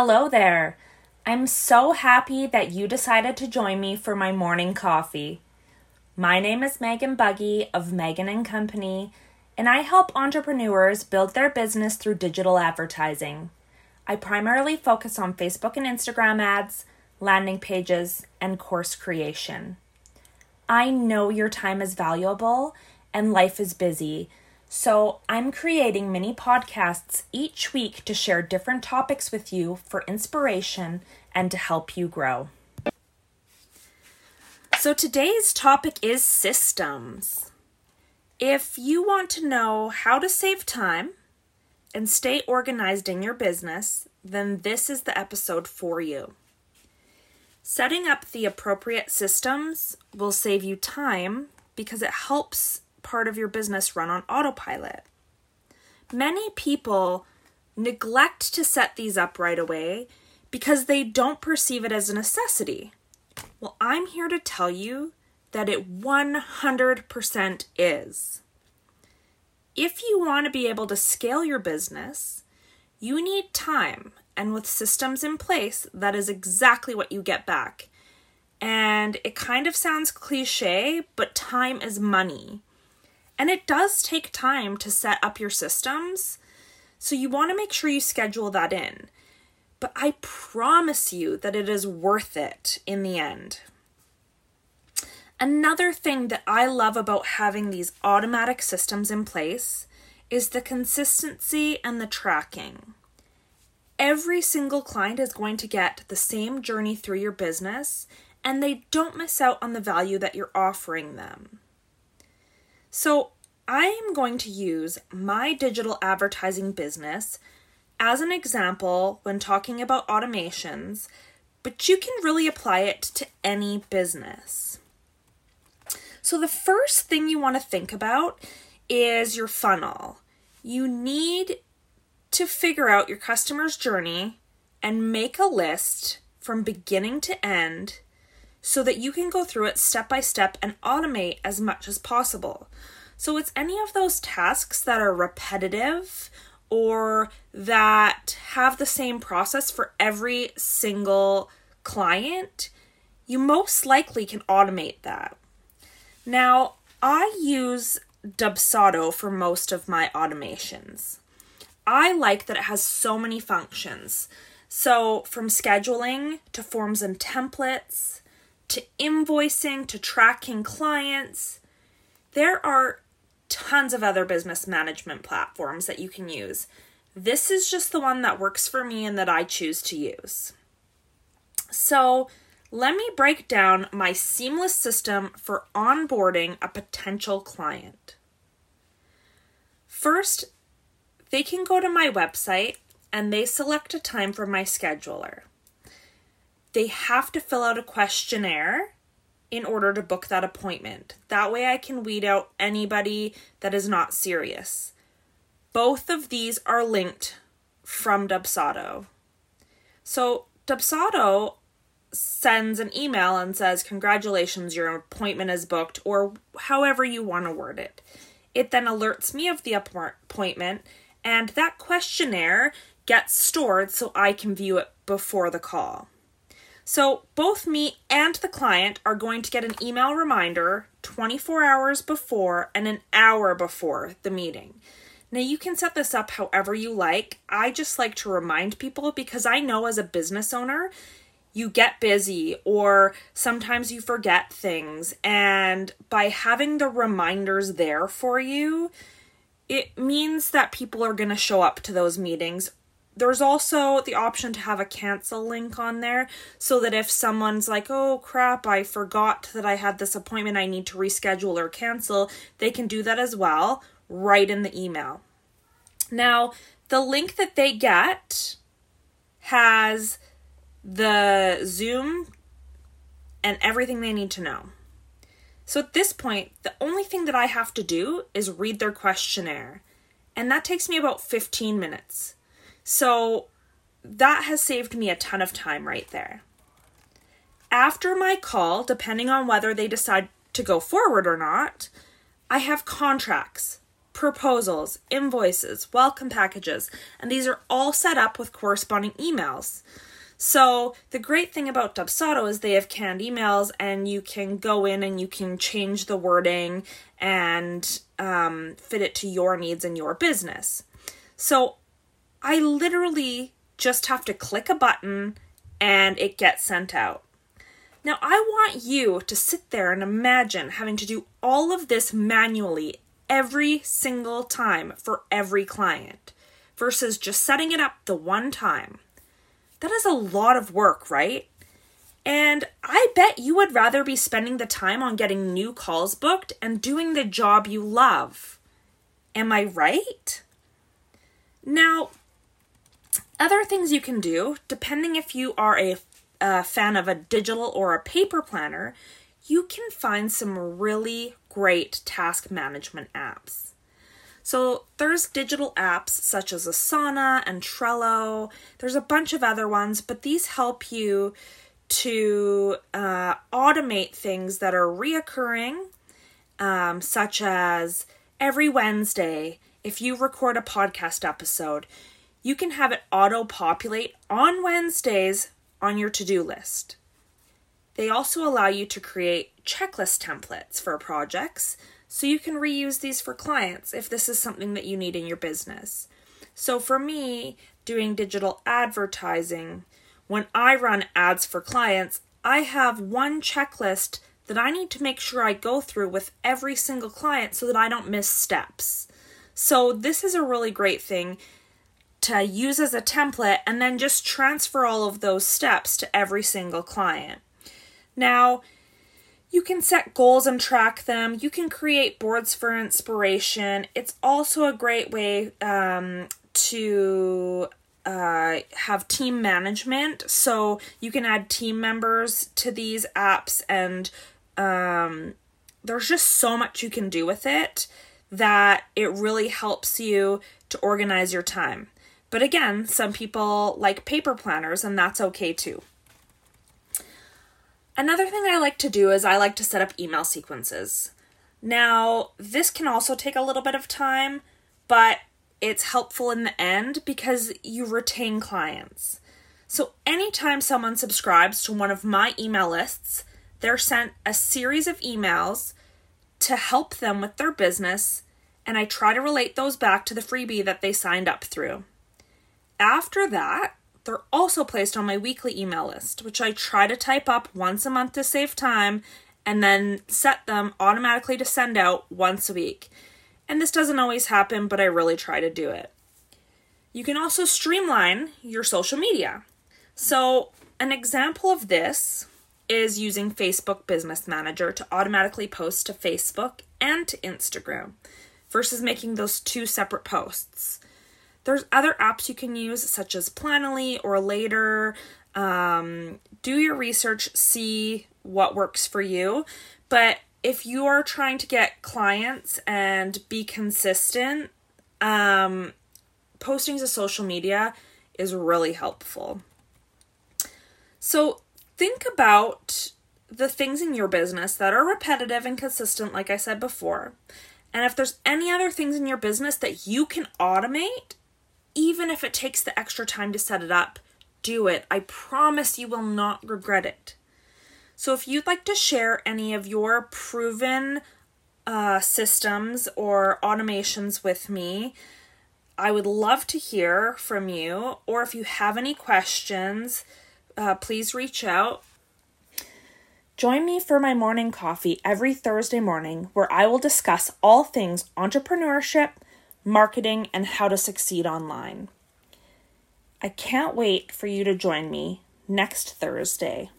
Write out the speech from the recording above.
Hello there. I'm so happy that you decided to join me for my morning coffee. My name is Megan Buggy of Megan and Company, and I help entrepreneurs build their business through digital advertising. I primarily focus on Facebook and Instagram ads, landing pages, and course creation. I know your time is valuable and life is busy. So, I'm creating mini podcasts each week to share different topics with you for inspiration and to help you grow. So, today's topic is systems. If you want to know how to save time and stay organized in your business, then this is the episode for you. Setting up the appropriate systems will save you time because it helps part of your business run on autopilot. Many people neglect to set these up right away because they don't perceive it as a necessity. Well, I'm here to tell you that it 100% is. If you want to be able to scale your business, you need time, and with systems in place, that is exactly what you get back. And it kind of sounds cliche, but time is money. And it does take time to set up your systems. So you want to make sure you schedule that in. But I promise you that it is worth it in the end. Another thing that I love about having these automatic systems in place is the consistency and the tracking. Every single client is going to get the same journey through your business, and they don't miss out on the value that you're offering them. So, I am going to use my digital advertising business as an example when talking about automations, but you can really apply it to any business. So, the first thing you want to think about is your funnel. You need to figure out your customer's journey and make a list from beginning to end so that you can go through it step by step and automate as much as possible. So it's any of those tasks that are repetitive or that have the same process for every single client, you most likely can automate that. Now, I use Dubsado for most of my automations. I like that it has so many functions. So, from scheduling to forms and templates to invoicing to tracking clients, there are tons of other business management platforms that you can use. This is just the one that works for me and that I choose to use. So, let me break down my seamless system for onboarding a potential client. First, they can go to my website and they select a time for my scheduler. They have to fill out a questionnaire in order to book that appointment. That way, I can weed out anybody that is not serious. Both of these are linked from Dubsado. So, Dubsado sends an email and says, Congratulations, your appointment is booked, or however you want to word it. It then alerts me of the appointment, and that questionnaire gets stored so I can view it before the call. So, both me and the client are going to get an email reminder 24 hours before and an hour before the meeting. Now, you can set this up however you like. I just like to remind people because I know as a business owner, you get busy or sometimes you forget things. And by having the reminders there for you, it means that people are going to show up to those meetings there's also the option to have a cancel link on there so that if someone's like, oh crap, I forgot that I had this appointment, I need to reschedule or cancel, they can do that as well right in the email. Now, the link that they get has the Zoom and everything they need to know. So at this point, the only thing that I have to do is read their questionnaire, and that takes me about 15 minutes. So that has saved me a ton of time right there. After my call, depending on whether they decide to go forward or not, I have contracts, proposals, invoices, welcome packages, and these are all set up with corresponding emails. So the great thing about Dubsado is they have canned emails, and you can go in and you can change the wording and um, fit it to your needs and your business. So I literally just have to click a button and it gets sent out. Now, I want you to sit there and imagine having to do all of this manually every single time for every client versus just setting it up the one time. That is a lot of work, right? And I bet you would rather be spending the time on getting new calls booked and doing the job you love. Am I right? Now, other things you can do, depending if you are a, a fan of a digital or a paper planner, you can find some really great task management apps. So there's digital apps such as Asana and Trello. There's a bunch of other ones, but these help you to uh, automate things that are reoccurring, um, such as every Wednesday, if you record a podcast episode, you can have it auto populate on Wednesdays on your to do list. They also allow you to create checklist templates for projects so you can reuse these for clients if this is something that you need in your business. So for me, doing digital advertising, when I run ads for clients, I have one checklist that I need to make sure I go through with every single client so that I don't miss steps. So this is a really great thing use as a template and then just transfer all of those steps to every single client. Now, you can set goals and track them. You can create boards for inspiration. It's also a great way um, to uh, have team management. So you can add team members to these apps, and um, there's just so much you can do with it that it really helps you to organize your time. But again, some people like paper planners, and that's okay too. Another thing I like to do is I like to set up email sequences. Now, this can also take a little bit of time, but it's helpful in the end because you retain clients. So, anytime someone subscribes to one of my email lists, they're sent a series of emails to help them with their business, and I try to relate those back to the freebie that they signed up through. After that, they're also placed on my weekly email list, which I try to type up once a month to save time and then set them automatically to send out once a week. And this doesn't always happen, but I really try to do it. You can also streamline your social media. So, an example of this is using Facebook Business Manager to automatically post to Facebook and to Instagram versus making those two separate posts. There's other apps you can use, such as Planoly or Later. Um, do your research, see what works for you. But if you are trying to get clients and be consistent, um, posting to social media is really helpful. So think about the things in your business that are repetitive and consistent, like I said before. And if there's any other things in your business that you can automate, even if it takes the extra time to set it up, do it. I promise you will not regret it. So, if you'd like to share any of your proven uh, systems or automations with me, I would love to hear from you. Or if you have any questions, uh, please reach out. Join me for my morning coffee every Thursday morning, where I will discuss all things entrepreneurship marketing, and how to succeed online. I can't wait for you to join me next Thursday.